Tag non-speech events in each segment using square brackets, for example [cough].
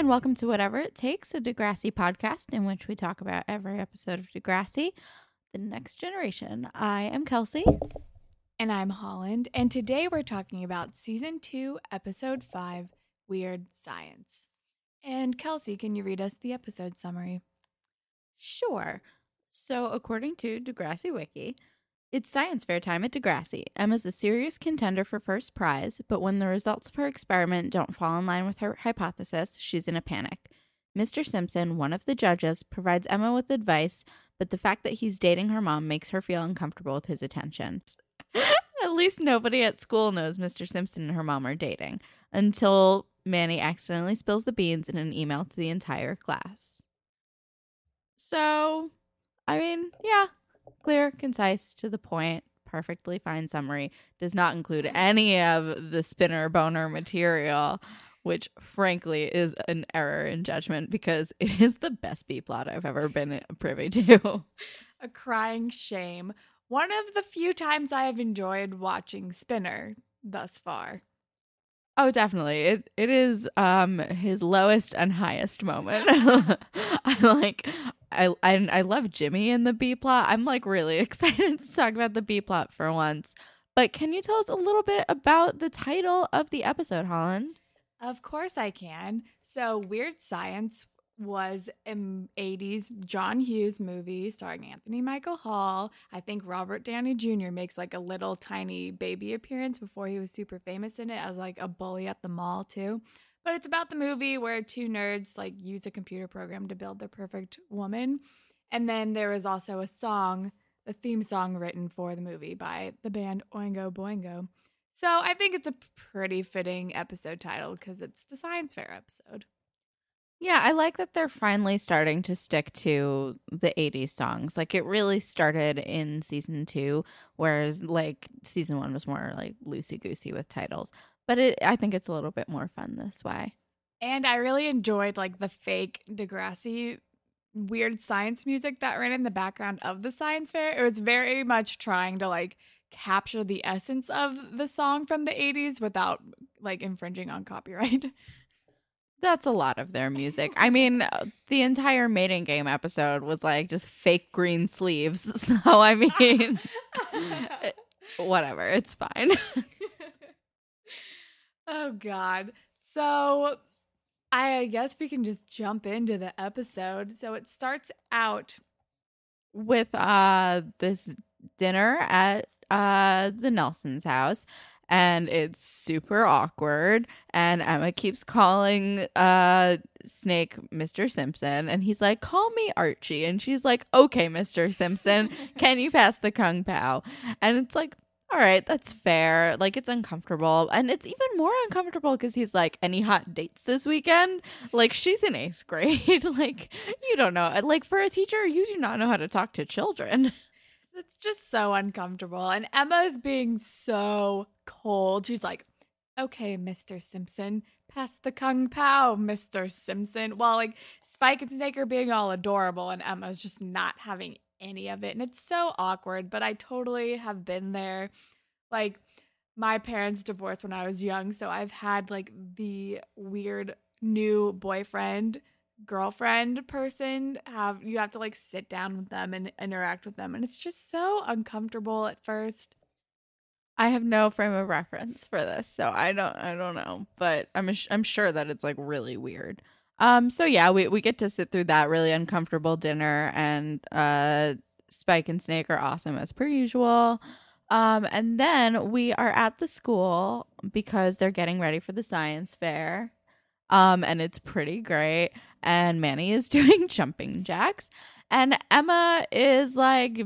and welcome to Whatever It Takes, a Degrassi podcast in which we talk about every episode of Degrassi, The Next Generation. I am Kelsey. And I'm Holland. And today we're talking about season two, episode five Weird Science. And Kelsey, can you read us the episode summary? Sure. So, according to Degrassi Wiki, it's science fair time at Degrassi. Emma's a serious contender for first prize, but when the results of her experiment don't fall in line with her hypothesis, she's in a panic. Mr. Simpson, one of the judges, provides Emma with advice, but the fact that he's dating her mom makes her feel uncomfortable with his attention. [laughs] at least nobody at school knows Mr. Simpson and her mom are dating until Manny accidentally spills the beans in an email to the entire class. So, I mean, yeah, clear, concise, to the point, perfectly fine summary. Does not include any of the spinner boner material, which frankly is an error in judgment because it is the best B plot I've ever been privy to. A crying shame. One of the few times I have enjoyed watching Spinner thus far. Oh, definitely. It it is um his lowest and highest moment. [laughs] I like I, I I love Jimmy in the B plot. I'm like really [laughs] excited to talk about the B plot for once. But can you tell us a little bit about the title of the episode, Holland? Of course I can. So, Weird Science was an 80s John Hughes movie starring Anthony Michael Hall. I think Robert Downey Jr. makes like a little tiny baby appearance before he was super famous in it as like a bully at the mall too. But it's about the movie where two nerds like use a computer program to build the perfect woman. And then there is also a song, the theme song written for the movie by the band Oingo Boingo. So I think it's a pretty fitting episode title because it's the science fair episode. Yeah, I like that they're finally starting to stick to the 80s songs. Like it really started in season 2 whereas like season 1 was more like loosey goosey with titles. But it I think it's a little bit more fun this way. And I really enjoyed like the fake Degrassi weird science music that ran in the background of the science fair. It was very much trying to like capture the essence of the song from the 80s without like infringing on copyright. [laughs] That's a lot of their music. I mean, uh, the entire mating game episode was like just fake green sleeves. [laughs] So, I mean, [laughs] whatever, it's fine. Oh, God. So, I guess we can just jump into the episode. So, it starts out with uh this dinner at uh the Nelson's house and it's super awkward and emma keeps calling uh snake mr simpson and he's like call me archie and she's like okay mr simpson [laughs] can you pass the kung pao and it's like all right, that's fair. Like it's uncomfortable. And it's even more uncomfortable because he's like, any hot dates this weekend? Like she's in eighth [laughs] grade. like you don't know. Like for a teacher, you do not know how to talk to children. [laughs] It's just so uncomfortable. And Emma's being so cold. She's like, okay, Mr. Simpson, pass the kung pao, Mr. Simpson. While like Spike and Snake are being all adorable and Emma's just not having any of it. And it's so awkward, but I totally have been there. Like my parents divorced when I was young, so I've had like the weird new boyfriend girlfriend person have you have to like sit down with them and interact with them and it's just so uncomfortable at first I have no frame of reference for this, so I don't I don't know, but I'm I'm sure that it's like really weird. Um so yeah, we we get to sit through that really uncomfortable dinner and uh Spike and Snake are awesome as per usual. Um and then we are at the school because they're getting ready for the science fair. Um and it's pretty great and Manny is [laughs] doing jumping jacks and Emma is like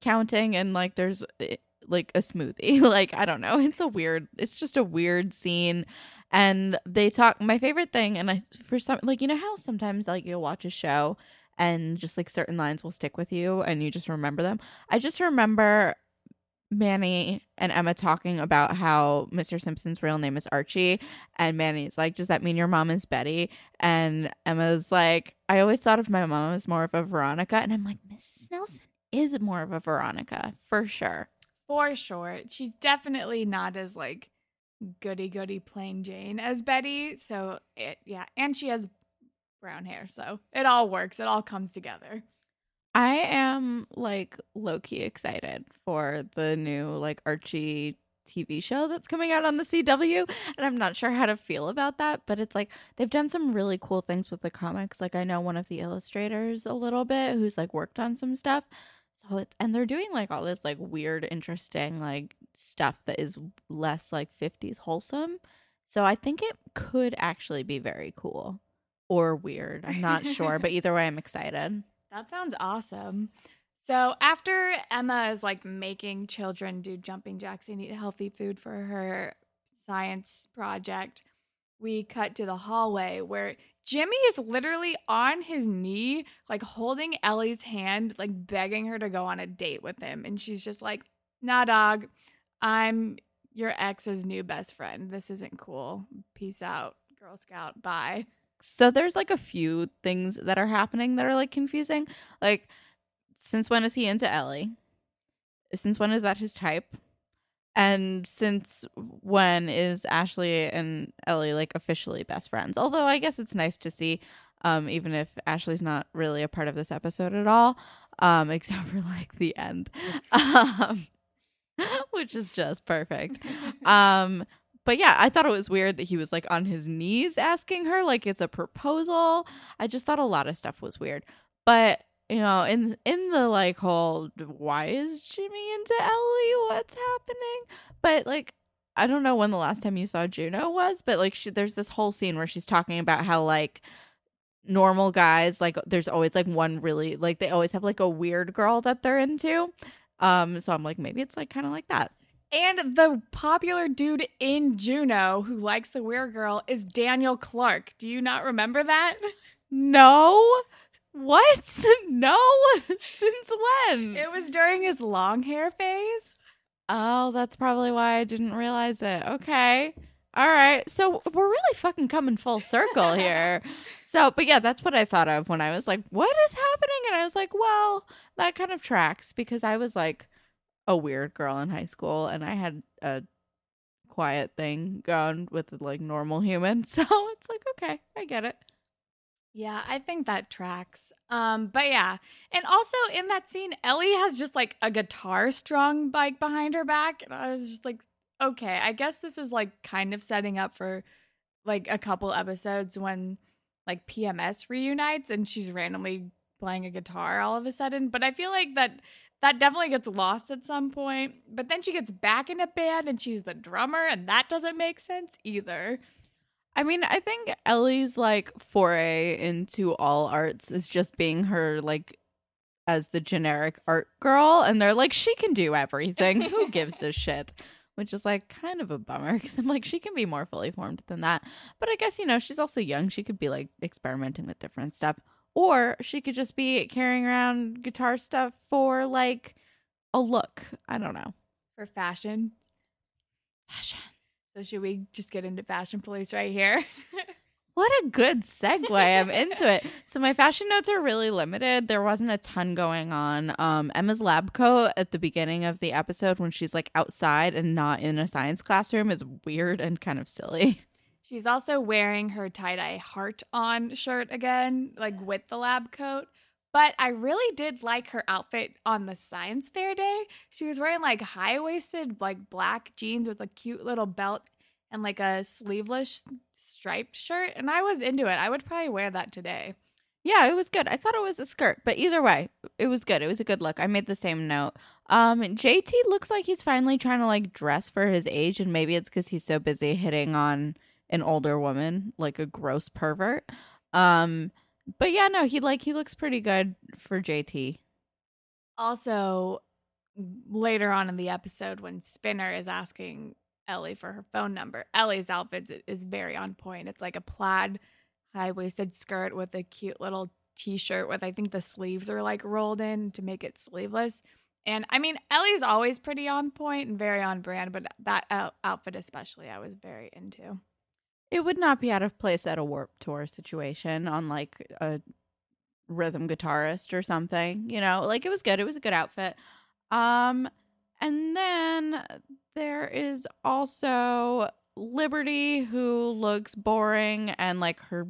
counting and like there's eh, like a smoothie. [laughs] like I don't know. It's a weird. It's just a weird scene. And they talk. My favorite thing, and I for some like you know how sometimes like you'll watch a show and just like certain lines will stick with you and you just remember them. I just remember Manny and Emma talking about how Mr. Simpson's real name is Archie. And Manny's like, Does that mean your mom is Betty? And Emma's like, I always thought of my mom as more of a Veronica. And I'm like, Mrs. Nelson is more of a Veronica for sure. For sure. She's definitely not as like goody goody plain Jane as Betty. So it yeah, and she has brown hair, so it all works. It all comes together. I am like low key excited for the new like Archie TV show that's coming out on the CW. And I'm not sure how to feel about that, but it's like they've done some really cool things with the comics. Like I know one of the illustrators a little bit who's like worked on some stuff. So it's and they're doing like all this like weird, interesting like stuff that is less like 50s wholesome. So I think it could actually be very cool or weird. I'm not sure, but [laughs] either way, I'm excited. That sounds awesome. So after Emma is like making children do jumping jacks and eat healthy food for her science project, we cut to the hallway where Jimmy is literally on his knee, like holding Ellie's hand, like begging her to go on a date with him. And she's just like, nah, dog, I'm your ex's new best friend. This isn't cool. Peace out, Girl Scout. Bye. So there's like a few things that are happening that are like confusing. Like, since when is he into Ellie? Since when is that his type? And since when is Ashley and Ellie like officially best friends? Although I guess it's nice to see, um, even if Ashley's not really a part of this episode at all, um, [laughs] except for like the end, [laughs] um, which is just perfect. [laughs] Um, but yeah, I thought it was weird that he was like on his knees asking her like it's a proposal. I just thought a lot of stuff was weird. But you know, in in the like whole why is Jimmy into Ellie? What's happening? But like I don't know when the last time you saw Juno was, but like she, there's this whole scene where she's talking about how like normal guys like there's always like one really like they always have like a weird girl that they're into. Um so I'm like maybe it's like kind of like that. And the popular dude in Juno who likes the weird girl is Daniel Clark. Do you not remember that? No. What? [laughs] No. [laughs] Since when? It was during his long hair phase. Oh, that's probably why I didn't realize it. Okay. All right. So we're really fucking coming full circle [laughs] here. so, but yeah, that's what I thought of when I was like, what is happening? And I was like, well, that kind of tracks because I was like a weird girl in high school and I had a quiet thing going with like normal humans. So it's like, okay, I get it. Yeah, I think that tracks. Um, but yeah, and also in that scene, Ellie has just like a guitar strung bike behind her back, and I was just like, okay, I guess this is like kind of setting up for like a couple episodes when like PMS reunites and she's randomly playing a guitar all of a sudden. But I feel like that that definitely gets lost at some point. But then she gets back in a band and she's the drummer, and that doesn't make sense either. I mean, I think Ellie's like foray into all arts is just being her like as the generic art girl, and they're like, she can do everything. Who [laughs] gives a shit? Which is like kind of a bummer because I'm like, she can be more fully formed than that. But I guess, you know, she's also young. She could be like experimenting with different stuff. Or she could just be carrying around guitar stuff for like a look. I don't know. For fashion. Fashion. So should we just get into fashion police right here? [laughs] what a good segue. I'm into it. So my fashion notes are really limited. There wasn't a ton going on. Um, Emma's lab coat at the beginning of the episode when she's like outside and not in a science classroom is weird and kind of silly. She's also wearing her tie-dye heart on shirt again, like with the lab coat. But I really did like her outfit on the science fair day. She was wearing like high waisted, like black jeans with a cute little belt and like a sleeveless striped shirt. And I was into it. I would probably wear that today. Yeah, it was good. I thought it was a skirt, but either way, it was good. It was a good look. I made the same note. Um, JT looks like he's finally trying to like dress for his age, and maybe it's because he's so busy hitting on an older woman, like a gross pervert. Um, but yeah, no, he like he looks pretty good for JT. Also, later on in the episode, when Spinner is asking Ellie for her phone number, Ellie's outfit is very on point. It's like a plaid high waisted skirt with a cute little t shirt with I think the sleeves are like rolled in to make it sleeveless. And I mean, Ellie's always pretty on point and very on brand, but that outfit especially, I was very into. It would not be out of place at a Warped Tour situation on like a rhythm guitarist or something, you know? Like it was good. It was a good outfit. Um and then there is also Liberty, who looks boring, and like her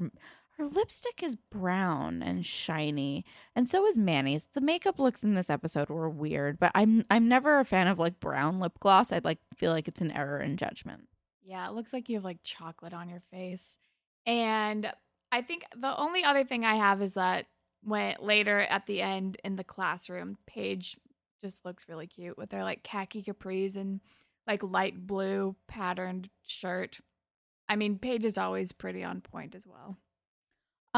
her lipstick is brown and shiny, and so is Manny's. The makeup looks in this episode were weird, but I'm I'm never a fan of like brown lip gloss. I'd like feel like it's an error in judgment. Yeah, it looks like you have like chocolate on your face. And I think the only other thing I have is that when later at the end in the classroom, Paige just looks really cute with her like khaki capris and like light blue patterned shirt. I mean, Paige is always pretty on point as well.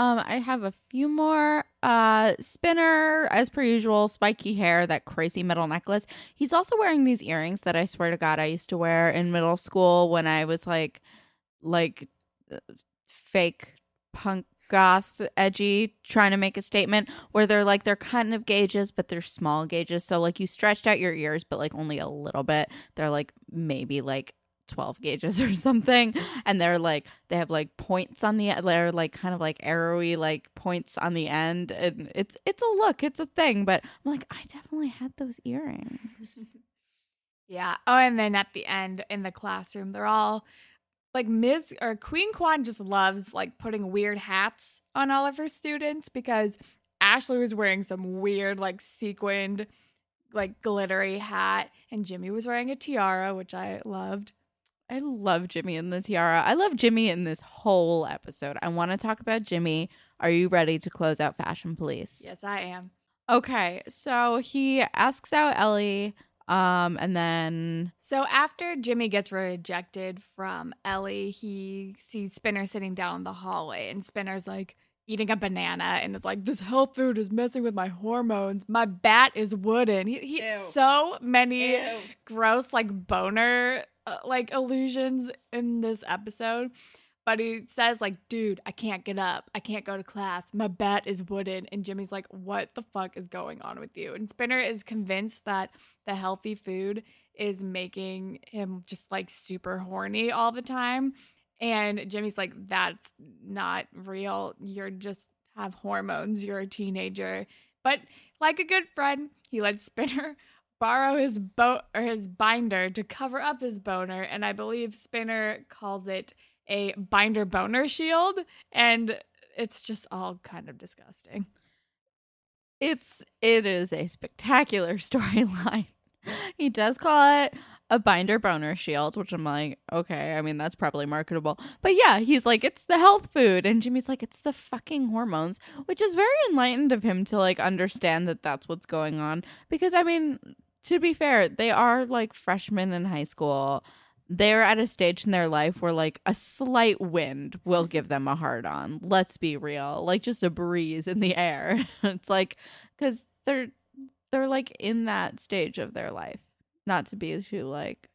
Um, I have a few more. Uh, Spinner, as per usual, spiky hair, that crazy metal necklace. He's also wearing these earrings that I swear to God I used to wear in middle school when I was like, like, uh, fake punk goth edgy trying to make a statement where they're like they're kind of gauges but they're small gauges so like you stretched out your ears but like only a little bit they're like maybe like 12 gauges [laughs] or something and they're like they have like points on the they're like kind of like arrowy like points on the end and it's it's a look it's a thing but i'm like i definitely had those earrings [laughs] yeah oh and then at the end in the classroom they're all like Ms. or Queen Kwan just loves like putting weird hats on all of her students because Ashley was wearing some weird like sequined like glittery hat and Jimmy was wearing a tiara which I loved. I love Jimmy and the tiara. I love Jimmy in this whole episode. I want to talk about Jimmy. Are you ready to close out Fashion Police? Yes, I am. Okay, so he asks out Ellie um, and then So after Jimmy gets rejected from Ellie, he sees Spinner sitting down in the hallway, and Spinner's like eating a banana, and it's like, "This health food is messing with my hormones. My bat is wooden." He, he so many Ew. gross like boner uh, like illusions in this episode. But he says like, "Dude, I can't get up. I can't go to class. My bat is wooden." And Jimmy's like, "What the fuck is going on with you?" And Spinner is convinced that the healthy food is making him just like super horny all the time. And Jimmy's like, "That's not real. You're just have hormones. You're a teenager." But like a good friend, he lets Spinner [laughs] borrow his boat or his binder to cover up his boner, and I believe Spinner calls it a binder boner shield, and it's just all kind of disgusting. it's it is a spectacular [laughs] storyline. he does call it a binder boner shield, which I'm like, okay, I mean that's probably marketable. But yeah, he's like, it's the health food, and Jimmy's like, it's the fucking hormones, which is very enlightened of him to like understand that that's what's going on. Because I mean, to be fair, they are like freshmen in high school. They're at a stage in their life where like a slight wind will give them a hard on. Let's be real. Like just a breeze in the air. [laughs] it's like cuz they're they're like in that stage of their life. Not to be too like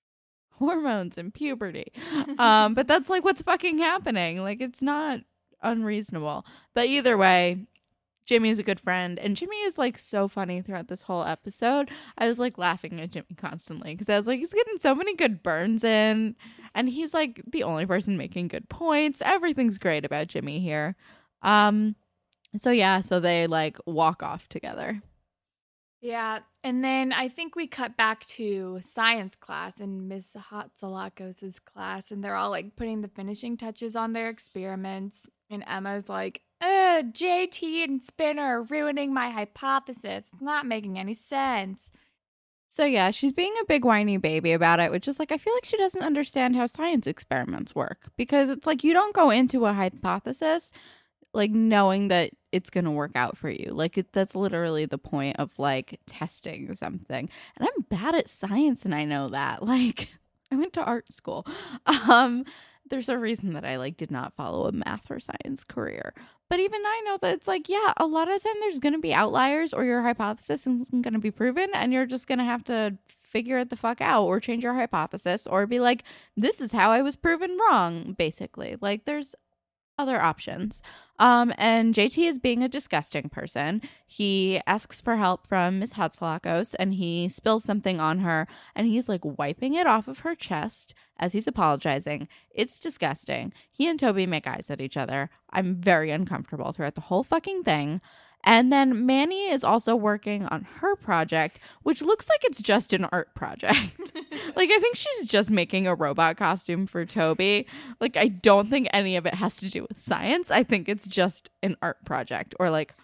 [laughs] hormones and puberty. [laughs] um but that's like what's fucking happening. Like it's not unreasonable. But either way, Jimmy is a good friend, and Jimmy is like so funny throughout this whole episode. I was like laughing at Jimmy constantly because I was like, he's getting so many good burns in, and he's like the only person making good points. Everything's great about Jimmy here. Um, so yeah, so they like walk off together. Yeah, and then I think we cut back to science class in Miss Hatzilakos' class, and they're all like putting the finishing touches on their experiments. And Emma's like, uh, JT and Spinner are ruining my hypothesis. It's not making any sense. So yeah, she's being a big whiny baby about it, which is like I feel like she doesn't understand how science experiments work because it's like you don't go into a hypothesis like knowing that it's going to work out for you. Like it, that's literally the point of like testing something. And I'm bad at science and I know that. [laughs] Like I went to art school. Um there's a reason that I like did not follow a math or science career. But even I know that it's like, yeah, a lot of time there's going to be outliers or your hypothesis isn't going to be proven and you're just going to have to figure it the fuck out or change your hypothesis or be like, this is how I was proven wrong, basically. Like there's other options. Um, and JT is being a disgusting person. He asks for help from Miss Hatzilakos and he spills something on her and he's like wiping it off of her chest as he's apologizing. It's disgusting. He and Toby make eyes at each other. I'm very uncomfortable throughout the whole fucking thing. And then Manny is also working on her project, which looks like it's just an art project. [laughs] like, I think she's just making a robot costume for Toby. Like, I don't think any of it has to do with science. I think it's just an art project or like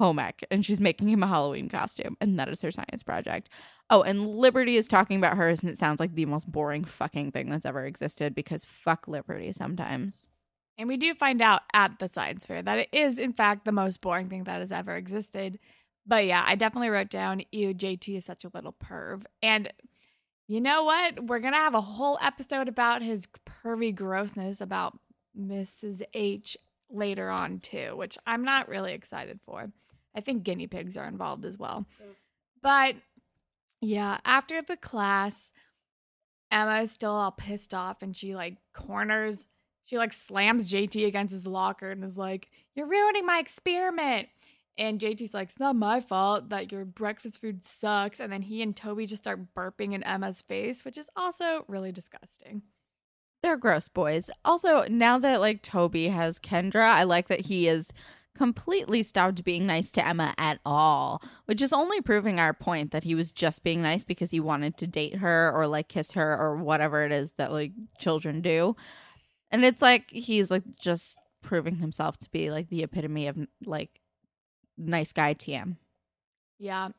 home ec, and she's making him a Halloween costume, and that is her science project. Oh, and Liberty is talking about hers, and it sounds like the most boring fucking thing that's ever existed because fuck Liberty sometimes. And we do find out at the science fair that it is, in fact, the most boring thing that has ever existed. But yeah, I definitely wrote down, ew, JT is such a little perv. And you know what? We're going to have a whole episode about his pervy grossness about Mrs. H later on, too, which I'm not really excited for. I think guinea pigs are involved as well. Mm. But yeah, after the class, Emma is still all pissed off and she like corners she like slams JT against his locker and is like, You're ruining my experiment. And JT's like, It's not my fault that your breakfast food sucks. And then he and Toby just start burping in Emma's face, which is also really disgusting. They're gross boys. Also, now that like Toby has Kendra, I like that he is completely stopped being nice to Emma at all, which is only proving our point that he was just being nice because he wanted to date her or like kiss her or whatever it is that like children do. And it's like he's like just proving himself to be like the epitome of like nice guy TM. Yeah,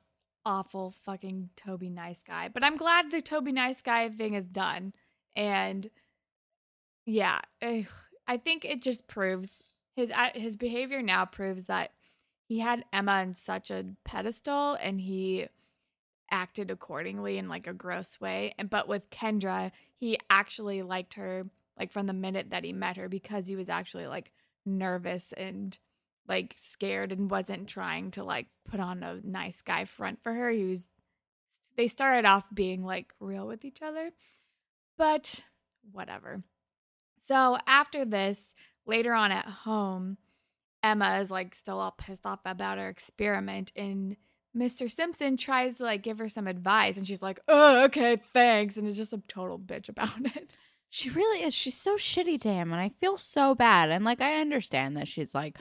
awful fucking Toby nice guy. But I'm glad the Toby nice guy thing is done. And yeah, I think it just proves his uh, his behavior now proves that he had Emma on such a pedestal and he acted accordingly in like a gross way. And but with Kendra, he actually liked her like from the minute that he met her because he was actually like nervous and like scared and wasn't trying to like put on a nice guy front for her. He was they started off being like real with each other. But whatever. So after this, later on at home, Emma is like still all pissed off about her experiment and Mr. Simpson tries to like give her some advice and she's like, "Oh, okay, thanks." And is just a total bitch about [laughs] it. She really is. She's so shitty to him, and I feel so bad. And like, I understand that she's like,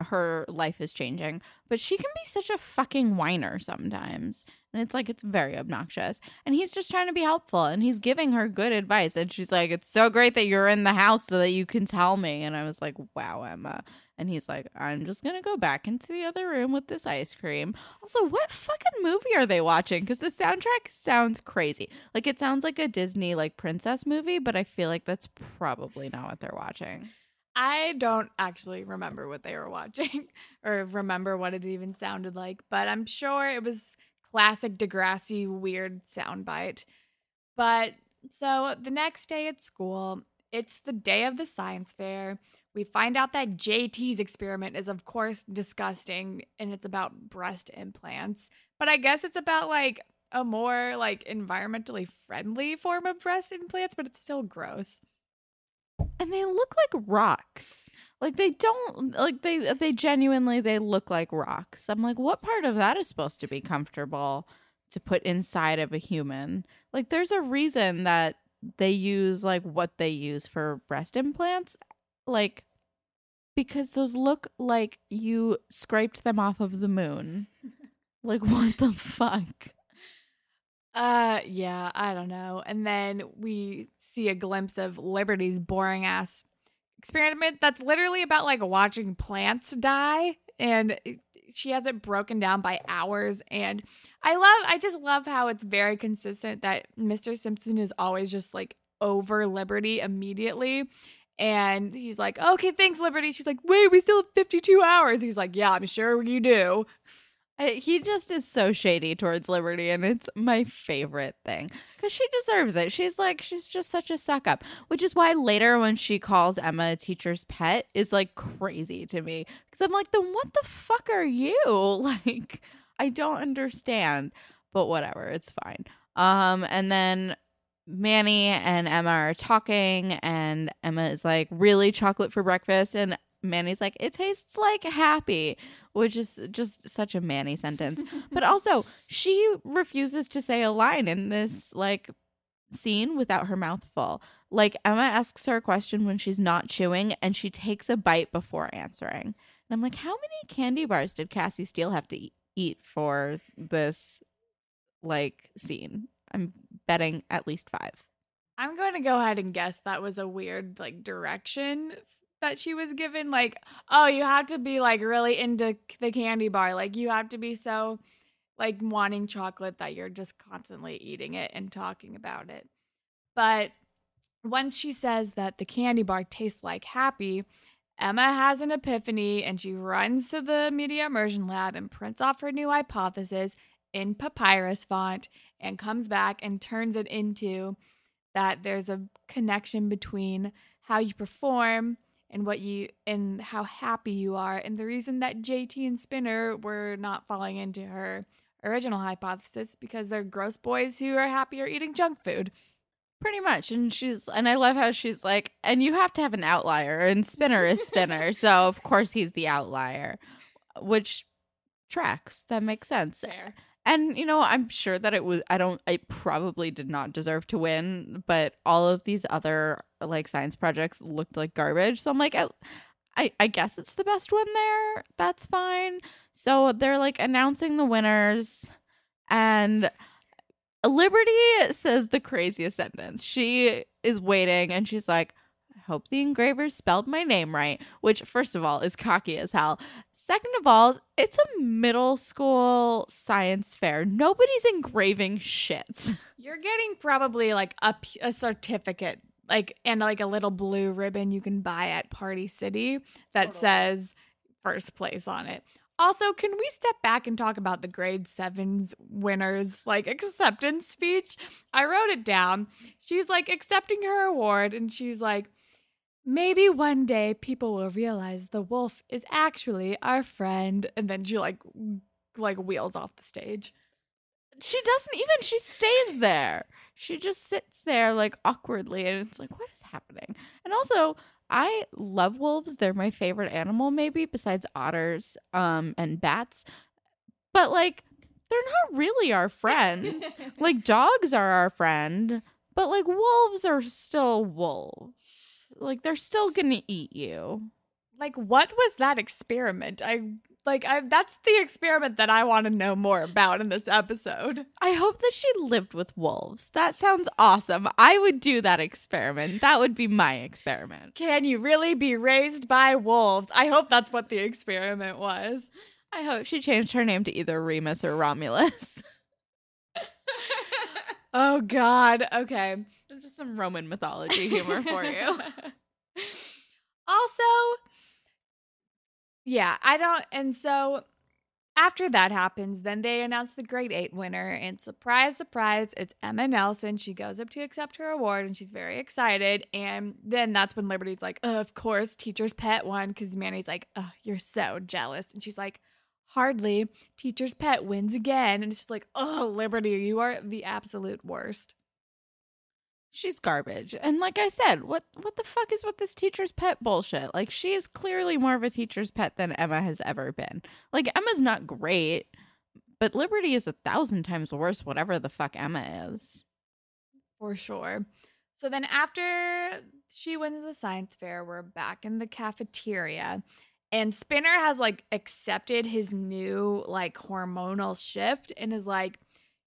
her life is changing, but she can be such a fucking whiner sometimes. And it's like, it's very obnoxious. And he's just trying to be helpful and he's giving her good advice. And she's like, It's so great that you're in the house so that you can tell me. And I was like, Wow, Emma. And he's like, I'm just going to go back into the other room with this ice cream. Also, what fucking movie are they watching? Because the soundtrack sounds crazy. Like, it sounds like a Disney, like, princess movie, but I feel like that's probably not what they're watching. I don't actually remember what they were watching [laughs] or remember what it even sounded like, but I'm sure it was classic Degrassi weird soundbite. But so the next day at school, it's the day of the science fair. We find out that JT's experiment is, of course, disgusting and it's about breast implants. But I guess it's about like a more like environmentally friendly form of breast implants, but it's still gross. And they look like rocks. Like they don't like they they genuinely they look like rocks. I'm like, what part of that is supposed to be comfortable to put inside of a human? Like there's a reason that they use like what they use for breast implants like because those look like you scraped them off of the moon. [laughs] like what the fuck? Uh yeah, I don't know. And then we see a glimpse of Liberty's boring ass experiment that's literally about like watching plants die and she has it broken down by hours and I love I just love how it's very consistent that Mr. Simpson is always just like over Liberty immediately and he's like, okay, thanks, Liberty. She's like, wait, we still have 52 hours. He's like, yeah, I'm sure you do. He just is so shady towards Liberty, and it's my favorite thing because she deserves it. She's like, she's just such a suck up, which is why later when she calls Emma a teacher's pet is like crazy to me because I'm like, then what the fuck are you? [laughs] Like, I don't understand, but whatever, it's fine. Um, and then Manny and Emma are talking, and Emma is like, Really, chocolate for breakfast? And Manny's like, It tastes like happy, which is just such a Manny sentence. [laughs] but also, she refuses to say a line in this, like, scene without her mouth full. Like, Emma asks her a question when she's not chewing, and she takes a bite before answering. And I'm like, how many candy bars did Cassie Steele have to e- eat for this like scene? I'm betting at least five. I'm going to go ahead and guess that was a weird like direction that she was given like oh you have to be like really into the candy bar like you have to be so like wanting chocolate that you're just constantly eating it and talking about it but once she says that the candy bar tastes like happy Emma has an epiphany and she runs to the media immersion lab and prints off her new hypothesis in papyrus font and comes back and turns it into that there's a connection between how you perform and what you and how happy you are and the reason that JT and Spinner were not falling into her original hypothesis because they're gross boys who are happier eating junk food. Pretty much. And she's and I love how she's like, and you have to have an outlier, and Spinner is Spinner, [laughs] so of course he's the outlier. Which tracks. That makes sense. Fair. And you know, I'm sure that it was I don't I probably did not deserve to win, but all of these other like science projects looked like garbage. So I'm like I I, I guess it's the best one there. That's fine. So they're like announcing the winners and Liberty says the craziest sentence. She is waiting and she's like, hope the engravers spelled my name right, which, first of all, is cocky as hell. Second of all, it's a middle school science fair. Nobody's engraving shit. [laughs] You're getting probably like a, a certificate, like, and like a little blue ribbon you can buy at Party City that totally. says first place on it. Also, can we step back and talk about the grade sevens winners like acceptance speech? I wrote it down. She's like accepting her award, and she's like, maybe one day people will realize the wolf is actually our friend and then she like like wheels off the stage. She doesn't even she stays there. She just sits there like awkwardly and it's like what is happening? And also i love wolves. They're my favorite animal maybe besides otters um and bats. But like they're not really our friends [laughs] like dogs are our friend but like wolves are still wolves like they're still gonna eat you. Like what was that experiment? I like I that's the experiment that I want to know more about in this episode. I hope that she lived with wolves. That sounds awesome. I would do that experiment. That would be my experiment. Can you really be raised by wolves? I hope that's what the experiment was. I hope she changed her name to either Remus or Romulus. [laughs] oh god. Okay just some Roman mythology humor for you. [laughs] also, yeah, I don't. And so after that happens, then they announce the grade eight winner. And surprise, surprise, it's Emma Nelson. She goes up to accept her award and she's very excited. And then that's when Liberty's like, of course, teacher's pet won. Cause Manny's like, oh, you're so jealous. And she's like, hardly. Teacher's pet wins again. And it's just like, oh, Liberty, you are the absolute worst she's garbage. And like I said, what what the fuck is with this teacher's pet bullshit? Like she is clearly more of a teacher's pet than Emma has ever been. Like Emma's not great, but Liberty is a thousand times worse whatever the fuck Emma is. For sure. So then after she wins the science fair, we're back in the cafeteria. And Spinner has like accepted his new like hormonal shift and is like,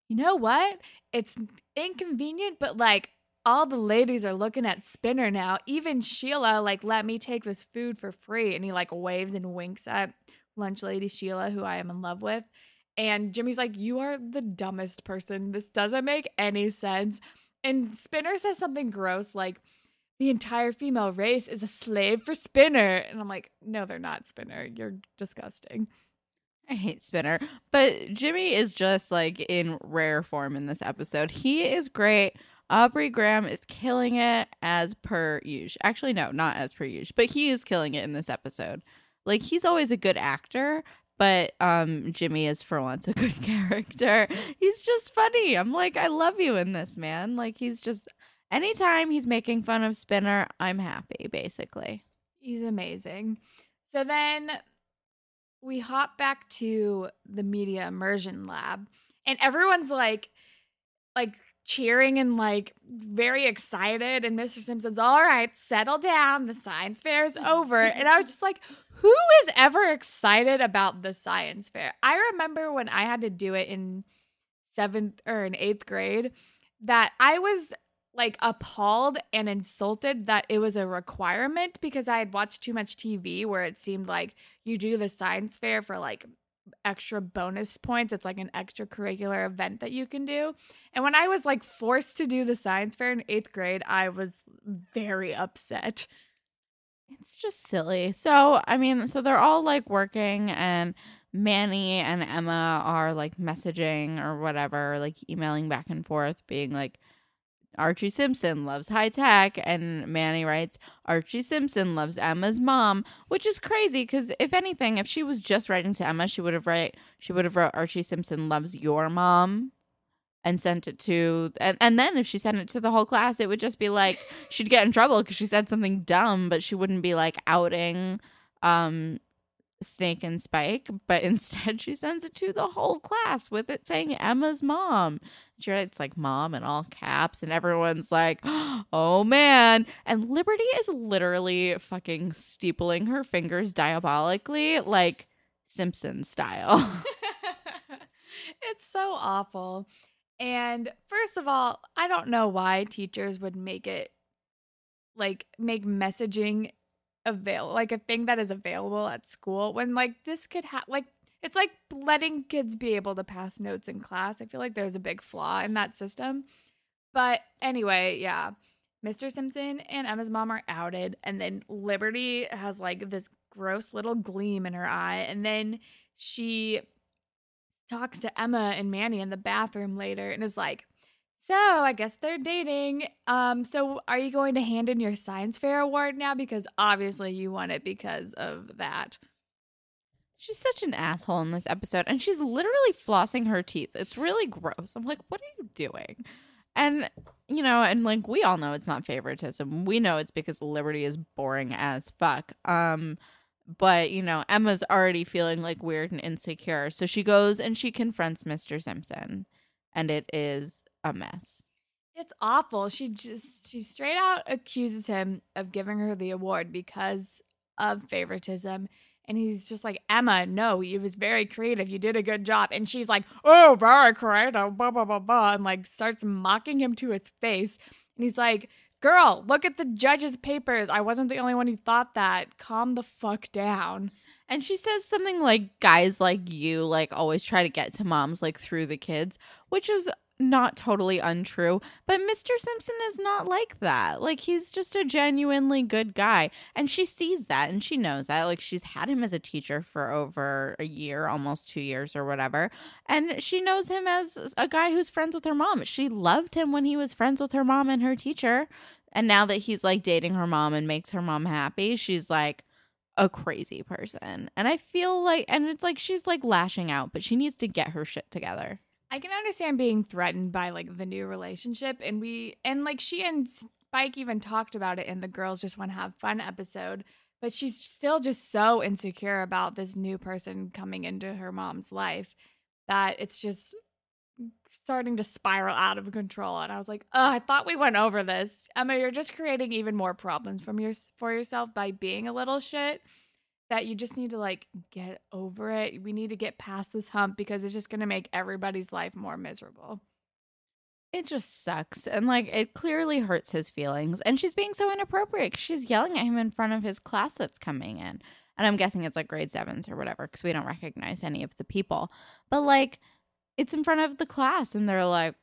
you know what? It's inconvenient, but like all the ladies are looking at Spinner now. Even Sheila, like, let me take this food for free. And he like waves and winks at lunch lady Sheila, who I am in love with. And Jimmy's like, You are the dumbest person. This doesn't make any sense. And Spinner says something gross like, the entire female race is a slave for Spinner. And I'm like, no, they're not Spinner. You're disgusting. I hate Spinner. But Jimmy is just like in rare form in this episode. He is great. Aubrey Graham is killing it as per usual. Actually, no, not as per usual, but he is killing it in this episode. Like he's always a good actor, but um Jimmy is for once a [laughs] good character. He's just funny. I'm like, I love you in this man. Like he's just anytime he's making fun of Spinner, I'm happy, basically. He's amazing. So then we hop back to the media immersion lab and everyone's like like cheering and like very excited. And Mr. Simpson's, all right, settle down. The science fair is over. and I was just like, who is ever excited about the science fair? I remember when I had to do it in seventh or in eighth grade that I was like appalled and insulted that it was a requirement because I had watched too much TV where it seemed like you do the science fair for like extra bonus points. It's like an extracurricular event that you can do. And when I was like forced to do the science fair in eighth grade, I was very upset. It's just silly. So, I mean, so they're all like working, and Manny and Emma are like messaging or whatever, like emailing back and forth, being like, Archie Simpson loves high tech, and Manny writes, Archie Simpson loves Emma's mom, which is crazy because if anything, if she was just writing to Emma, she would have write she would have wrote Archie Simpson loves your mom and sent it to and, and then if she sent it to the whole class, it would just be like she'd get in trouble because she said something dumb, but she wouldn't be like outing um Snake and Spike, but [laughs] instead she sends it to the whole class with it saying Emma's mom. She writes like mom in all caps, and everyone's like, [gasps] oh man. And Liberty is literally fucking steepling her fingers diabolically, like Simpson style. [laughs] it's so awful. And first of all, I don't know why teachers would make it like make messaging available like a thing that is available at school when like this could have like it's like letting kids be able to pass notes in class. I feel like there's a big flaw in that system. But anyway, yeah. Mr. Simpson and Emma's mom are outed, and then Liberty has like this gross little gleam in her eye, and then she talks to Emma and Manny in the bathroom later and is like, so I guess they're dating. Um, so are you going to hand in your science fair award now? Because obviously you won it because of that. She's such an asshole in this episode, and she's literally flossing her teeth. It's really gross. I'm like, what are you doing? And you know, and like we all know it's not favoritism. We know it's because Liberty is boring as fuck. Um, but you know, Emma's already feeling like weird and insecure, so she goes and she confronts Mr. Simpson, and it is a mess. It's awful. She just she straight out accuses him of giving her the award because of favoritism. And he's just like, Emma, no, you was very creative. You did a good job. And she's like, oh, very creative, blah, blah, blah, blah. And like starts mocking him to his face. And he's like, girl, look at the judge's papers. I wasn't the only one who thought that. Calm the fuck down. And she says something like, guys like you, like, always try to get to moms, like, through the kids, which is not totally untrue, but Mr. Simpson is not like that. Like he's just a genuinely good guy. And she sees that and she knows that. Like she's had him as a teacher for over a year, almost 2 years or whatever. And she knows him as a guy who's friends with her mom. She loved him when he was friends with her mom and her teacher. And now that he's like dating her mom and makes her mom happy, she's like a crazy person. And I feel like and it's like she's like lashing out, but she needs to get her shit together. I can understand being threatened by like the new relationship and we and like she and Spike even talked about it in the girls just want to have fun episode, but she's still just so insecure about this new person coming into her mom's life that it's just starting to spiral out of control and I was like, "Oh, I thought we went over this. Emma, you're just creating even more problems from your for yourself by being a little shit." That you just need to like get over it. We need to get past this hump because it's just going to make everybody's life more miserable. It just sucks. And like it clearly hurts his feelings. And she's being so inappropriate. She's yelling at him in front of his class that's coming in. And I'm guessing it's like grade sevens or whatever because we don't recognize any of the people. But like it's in front of the class and they're like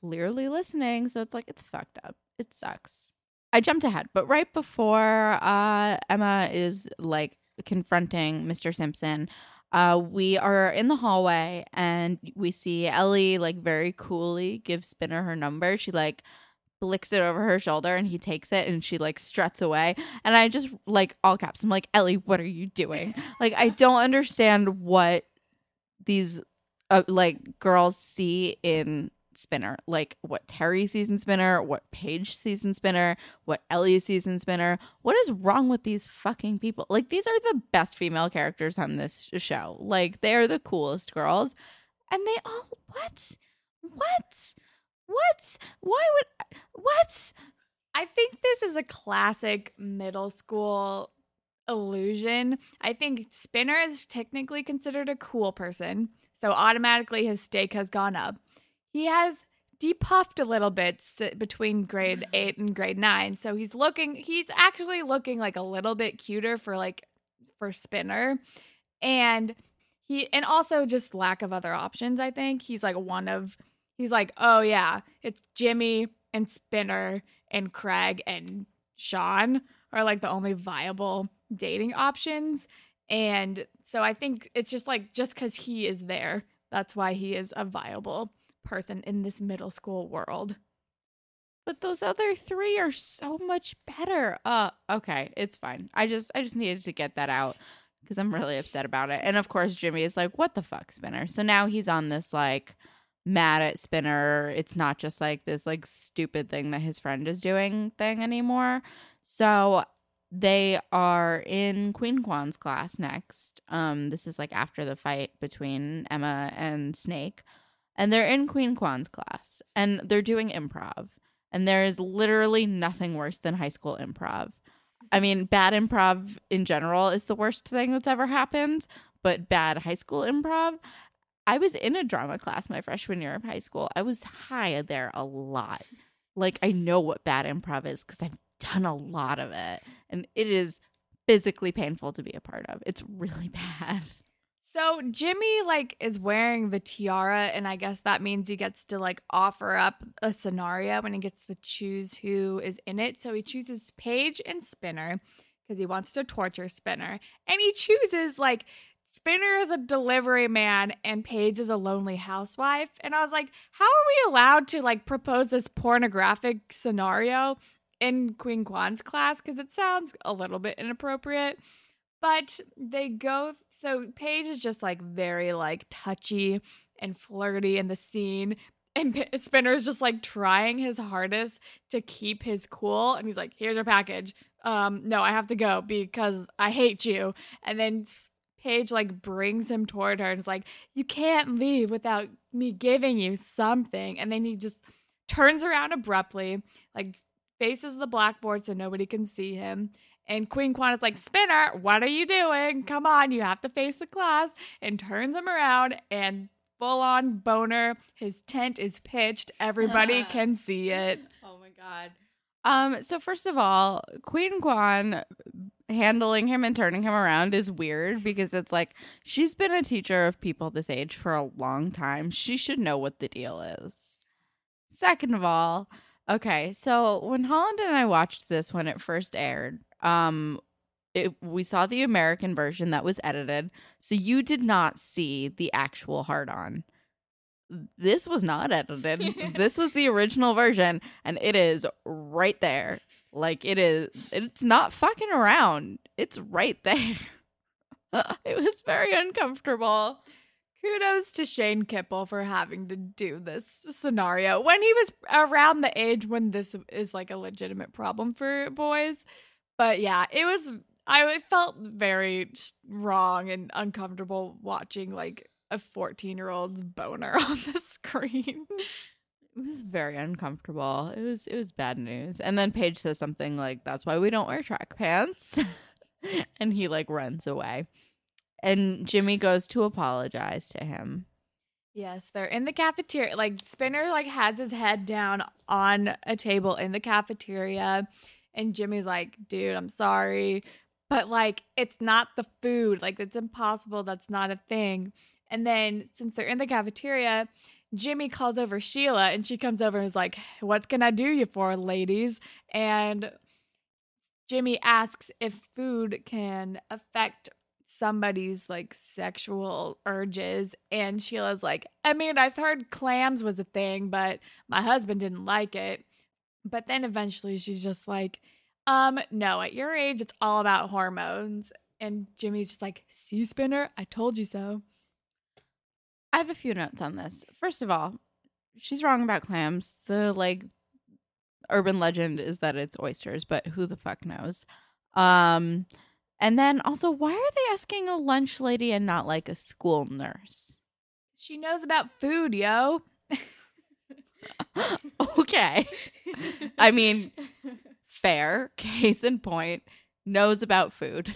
clearly listening. So it's like it's fucked up. It sucks. I jumped ahead, but right before uh, Emma is like confronting Mr. Simpson, uh, we are in the hallway and we see Ellie like very coolly give Spinner her number. She like flicks it over her shoulder and he takes it and she like struts away. And I just like all caps. I'm like, Ellie, what are you doing? [laughs] like, I don't understand what these uh, like girls see in spinner like what terri season spinner what paige season spinner what ellie season spinner what is wrong with these fucking people like these are the best female characters on this show like they are the coolest girls and they all what what What? Why would what? I think this is a classic middle school illusion. I think Spinner is technically considered a cool person, so automatically his stake has gone up. He has depuffed a little bit between grade [sighs] 8 and grade 9, so he's looking he's actually looking like a little bit cuter for like for Spinner. And he and also just lack of other options, I think. He's like one of he's like, "Oh yeah, it's Jimmy and Spinner and Craig and Sean are like the only viable dating options. And so I think it's just like, just because he is there, that's why he is a viable person in this middle school world. But those other three are so much better. Uh okay, it's fine. I just I just needed to get that out because I'm really upset about it. And of course Jimmy is like, "What the fuck, Spinner?" So now he's on this like mad at Spinner. It's not just like this like stupid thing that his friend is doing thing anymore. So they are in Queen Kwan's class next. Um, this is like after the fight between Emma and Snake. And they're in Queen Kwan's class and they're doing improv. And there is literally nothing worse than high school improv. I mean, bad improv in general is the worst thing that's ever happened, but bad high school improv. I was in a drama class my freshman year of high school. I was high there a lot. Like, I know what bad improv is because I've done a lot of it and it is physically painful to be a part of. It's really [laughs] bad. So Jimmy like is wearing the tiara and I guess that means he gets to like offer up a scenario when he gets to choose who is in it. So he chooses Paige and Spinner because he wants to torture Spinner. And he chooses like Spinner is a delivery man and Paige is a lonely housewife. And I was like, how are we allowed to like propose this pornographic scenario in Queen Kwan's class because it sounds a little bit inappropriate. But they go so Paige is just like very like touchy and flirty in the scene. And P- Spinner's just like trying his hardest to keep his cool. And he's like, here's your package. Um, no, I have to go because I hate you. And then Paige like brings him toward her and is like, You can't leave without me giving you something. And then he just turns around abruptly, like faces the blackboard so nobody can see him. And Queen Kwan is like, Spinner, what are you doing? Come on, you have to face the class. And turns him around and full on boner. His tent is pitched. Everybody [laughs] can see it. Oh my God. Um, so first of all, Queen Kwan handling him and turning him around is weird because it's like she's been a teacher of people this age for a long time. She should know what the deal is. Second of all, Okay, so when Holland and I watched this when it first aired, um, it, we saw the American version that was edited, so you did not see the actual hard on. This was not edited. [laughs] this was the original version, and it is right there. Like it is, it's not fucking around. It's right there. [laughs] it was very uncomfortable kudos to Shane Kippel for having to do this scenario when he was around the age when this is like a legitimate problem for boys. But yeah, it was I felt very wrong and uncomfortable watching like a 14 year old's boner [laughs] on the screen. It was very uncomfortable. It was it was bad news. And then Paige says something like, "That's why we don't wear track pants," [laughs] and he like runs away and Jimmy goes to apologize to him. Yes, they're in the cafeteria. Like Spinner like has his head down on a table in the cafeteria and Jimmy's like, "Dude, I'm sorry." But like it's not the food. Like it's impossible. That's not a thing. And then since they're in the cafeteria, Jimmy calls over Sheila and she comes over and is like, "What can I do you for, ladies?" And Jimmy asks if food can affect somebody's like sexual urges and Sheila's like, I mean, I've heard clams was a thing, but my husband didn't like it. But then eventually she's just like, um, no, at your age it's all about hormones. And Jimmy's just like, see spinner, I told you so. I have a few notes on this. First of all, she's wrong about clams. The like urban legend is that it's oysters, but who the fuck knows? Um and then also, why are they asking a lunch lady and not like a school nurse? She knows about food, yo. [laughs] okay. I mean, fair. Case in point, knows about food.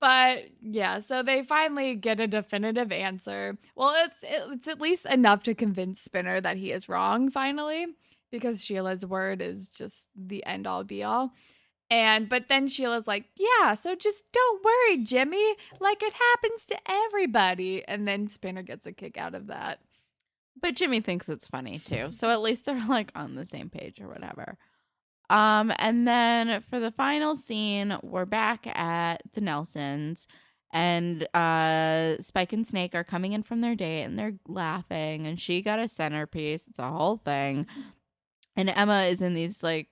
but yeah, so they finally get a definitive answer. Well, it's it's at least enough to convince Spinner that he is wrong finally, because Sheila's word is just the end all be all. And but then Sheila's like, "Yeah, so just don't worry, Jimmy. Like it happens to everybody." And then Spinner gets a kick out of that. But Jimmy thinks it's funny too. So at least they're like on the same page or whatever. Um and then for the final scene, we're back at the Nelsons and uh Spike and Snake are coming in from their date and they're laughing and she got a centerpiece. It's a whole thing. And Emma is in these like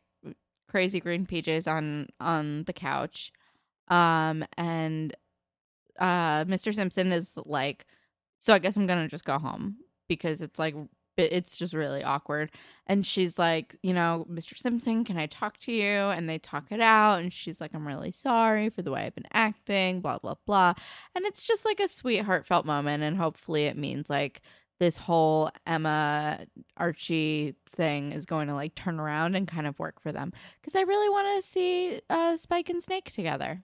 crazy green PJs on on the couch. Um and uh Mr. Simpson is like so I guess I'm going to just go home because it's like it's just really awkward. And she's like, you know, Mr. Simpson, can I talk to you? And they talk it out. And she's like, I'm really sorry for the way I've been acting, blah, blah, blah. And it's just like a sweet, heartfelt moment. And hopefully it means like this whole Emma Archie thing is going to like turn around and kind of work for them because I really want to see uh, Spike and Snake together.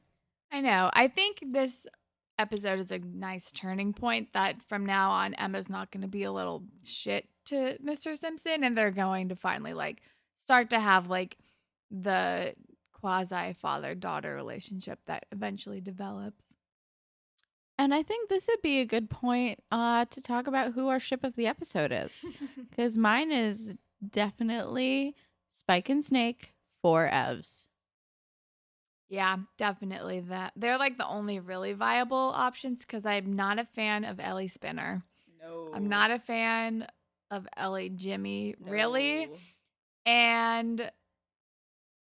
I know. I think this episode is a nice turning point that from now on Emma's not going to be a little shit to Mr. Simpson and they're going to finally like start to have like the quasi father daughter relationship that eventually develops. And I think this would be a good point uh, to talk about who our ship of the episode is. [laughs] Because mine is definitely Spike and Snake for Evs. Yeah, definitely that. They're like the only really viable options because I'm not a fan of Ellie Spinner. No. I'm not a fan of Ellie Jimmy, no. really. And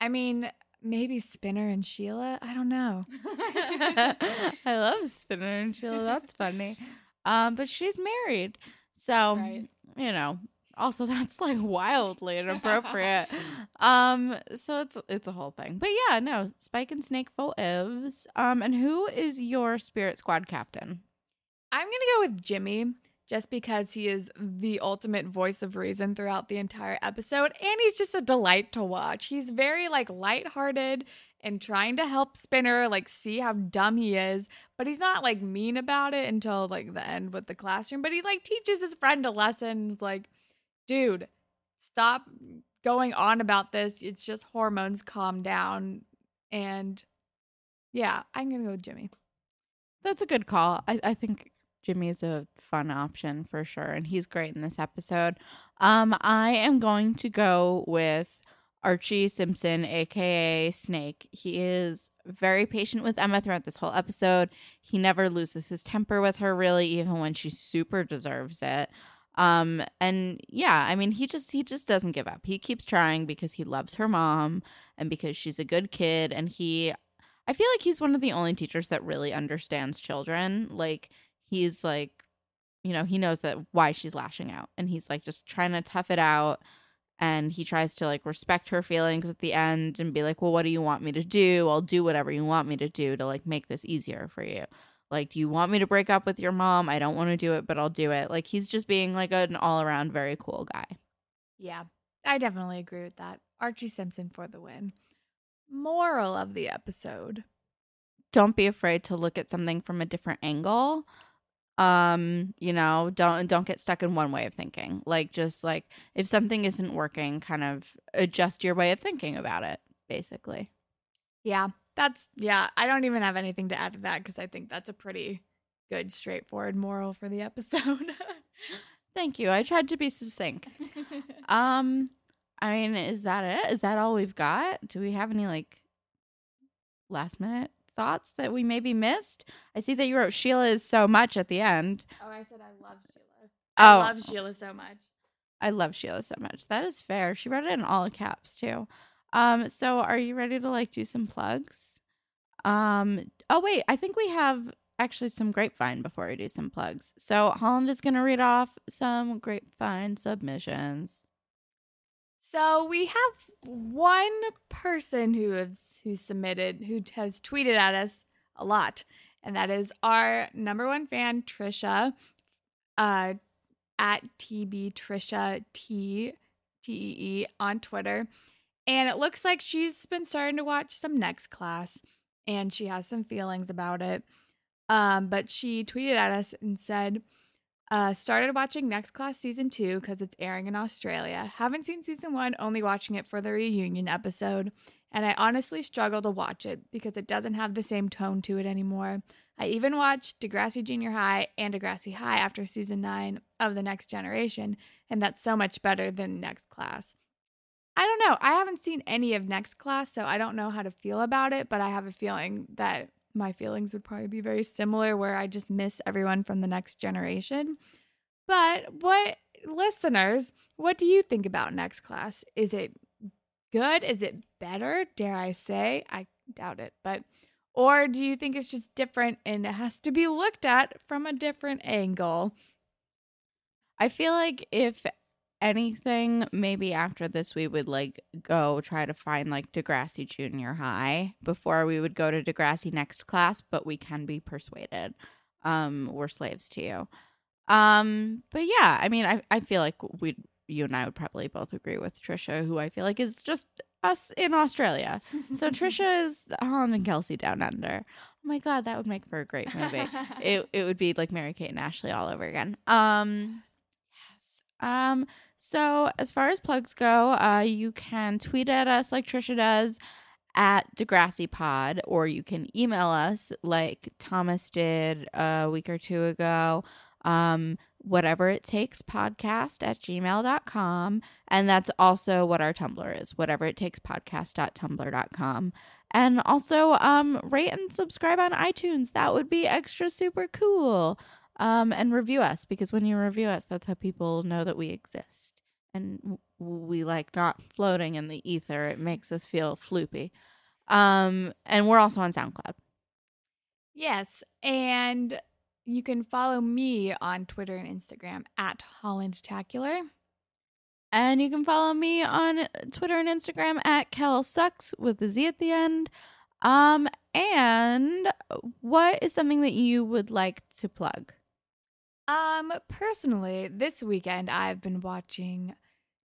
I mean, maybe Spinner and Sheila. I don't know. [laughs] [laughs] I love Spinner and Sheila. That's funny. [laughs] Um, but she's married. So, right. you know, also [laughs] that's like wildly [laughs] inappropriate. um, so it's it's a whole thing. But yeah, no, Spike and Snake full evs. Um, and who is your spirit squad captain? I'm gonna go with Jimmy just because he is the ultimate voice of reason throughout the entire episode and he's just a delight to watch. He's very like lighthearted and trying to help Spinner like see how dumb he is, but he's not like mean about it until like the end with the classroom, but he like teaches his friend a lesson like dude, stop going on about this. It's just hormones, calm down. And yeah, I'm going to go with Jimmy. That's a good call. I, I think Jimmy is a fun option for sure, and he's great in this episode. Um, I am going to go with Archie Simpson, aka Snake. He is very patient with Emma throughout this whole episode. He never loses his temper with her, really, even when she super deserves it. Um, and yeah, I mean, he just he just doesn't give up. He keeps trying because he loves her mom and because she's a good kid. And he, I feel like he's one of the only teachers that really understands children. Like he's like you know he knows that why she's lashing out and he's like just trying to tough it out and he tries to like respect her feelings at the end and be like well what do you want me to do i'll do whatever you want me to do to like make this easier for you like do you want me to break up with your mom? I don't want to do it but i'll do it. Like he's just being like an all-around very cool guy. Yeah i definitely agree with that. Archie simpson for the win. Moral of the episode. Don't be afraid to look at something from a different angle. Um you know don't don't get stuck in one way of thinking. Like just like if something isn't working kind of adjust your way of thinking about it basically. Yeah that's yeah i don't even have anything to add to that because i think that's a pretty good straightforward moral for the episode [laughs] thank you i tried to be succinct [laughs] um i mean is that it is that all we've got do we have any like last minute thoughts that we maybe missed? I see that you wrote Sheila is so much at the end. Oh, I said I love Sheila. Oh, I oh. love Sheila so much. I love Sheila so much. That is fair. She wrote it in all caps too. Um, so are you ready to like do some plugs? Um, oh wait, I think we have actually some grapevine before we do some plugs. So Holland is gonna read off some grapevine submissions. So we have one person who has who submitted, who has tweeted at us a lot, and that is our number one fan, Trisha. Uh, at TB Trisha T T E E on Twitter. And it looks like she's been starting to watch some next class and she has some feelings about it. Um, but she tweeted at us and said, uh, started watching Next Class season two because it's airing in Australia. Haven't seen season one, only watching it for the reunion episode. And I honestly struggle to watch it because it doesn't have the same tone to it anymore. I even watched Degrassi Junior High and Degrassi High after season nine of The Next Generation, and that's so much better than Next Class. I don't know. I haven't seen any of Next Class, so I don't know how to feel about it, but I have a feeling that my feelings would probably be very similar where I just miss everyone from the next generation. But what listeners, what do you think about next class? Is it good? Is it better? Dare I say? I doubt it, but or do you think it's just different and it has to be looked at from a different angle? I feel like if anything, maybe after this, we would like go try to find like Degrassi Junior High before we would go to Degrassi next class, but we can be persuaded. Um, we're slaves to you. Um, but yeah, I mean, I, I feel like we you and I would probably both agree with Trisha, who I feel like is just us in Australia. So [laughs] Trisha is Holland and Kelsey down under. Oh my god, that would make for a great movie. [laughs] it it would be like Mary Kate and Ashley all over again. Um yes. Um so, as far as plugs go, uh, you can tweet at us like Trisha does at Degrassi Pod, or you can email us like Thomas did a week or two ago. Um, whatever it takes podcast at gmail.com. And that's also what our Tumblr is, whatever it takes podcast.tumblr.com. And also um, rate and subscribe on iTunes. That would be extra super cool um, and review us because when you review us, that's how people know that we exist. And we like not floating in the ether. It makes us feel floopy. Um, and we're also on SoundCloud. Yes. And you can follow me on Twitter and Instagram at HollandTacular. And you can follow me on Twitter and Instagram at Kel Sucks with a Z at the end. Um, and what is something that you would like to plug? Um, personally, this weekend I've been watching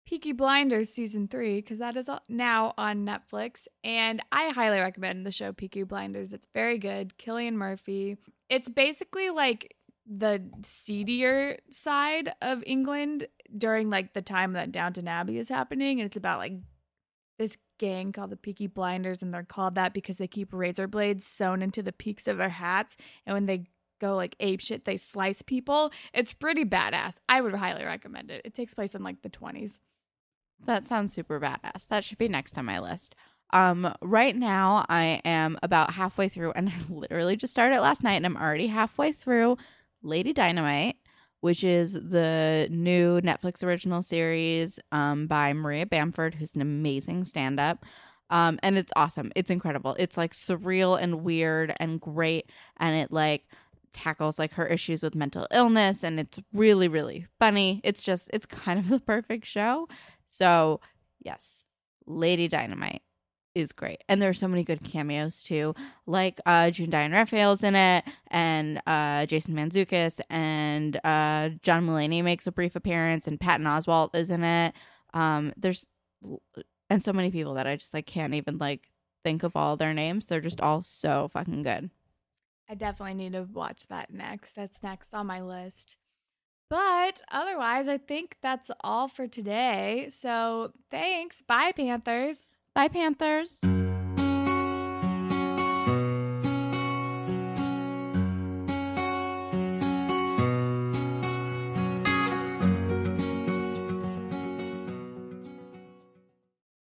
Peaky Blinders season three because that is now on Netflix, and I highly recommend the show Peaky Blinders. It's very good. Cillian Murphy. It's basically like the seedier side of England during like the time that Downton Abbey is happening, and it's about like this gang called the Peaky Blinders, and they're called that because they keep razor blades sewn into the peaks of their hats, and when they go like ape shit. They slice people. It's pretty badass. I would highly recommend it. It takes place in like the 20s. That sounds super badass. That should be next on my list. Um, right now I am about halfway through, and [laughs] I literally just started last night, and I'm already halfway through Lady Dynamite, which is the new Netflix original series um, by Maria Bamford, who's an amazing stand-up. Um, and it's awesome. It's incredible. It's like surreal and weird and great, and it like tackles like her issues with mental illness and it's really really funny. It's just it's kind of [laughs] the perfect show. So yes lady dynamite is great. And there's so many good cameos too like uh june diane raphael's in it and uh jason mantzoukas and uh john mulaney makes a brief appearance and patton oswalt is in it. Um there's and so many people that i just like can't even like think of all their names. They're just all so fucking good I definitely need to watch that next. That's next on my list. But otherwise, I think that's all for today. So thanks. Bye, Panthers. Bye, Panthers.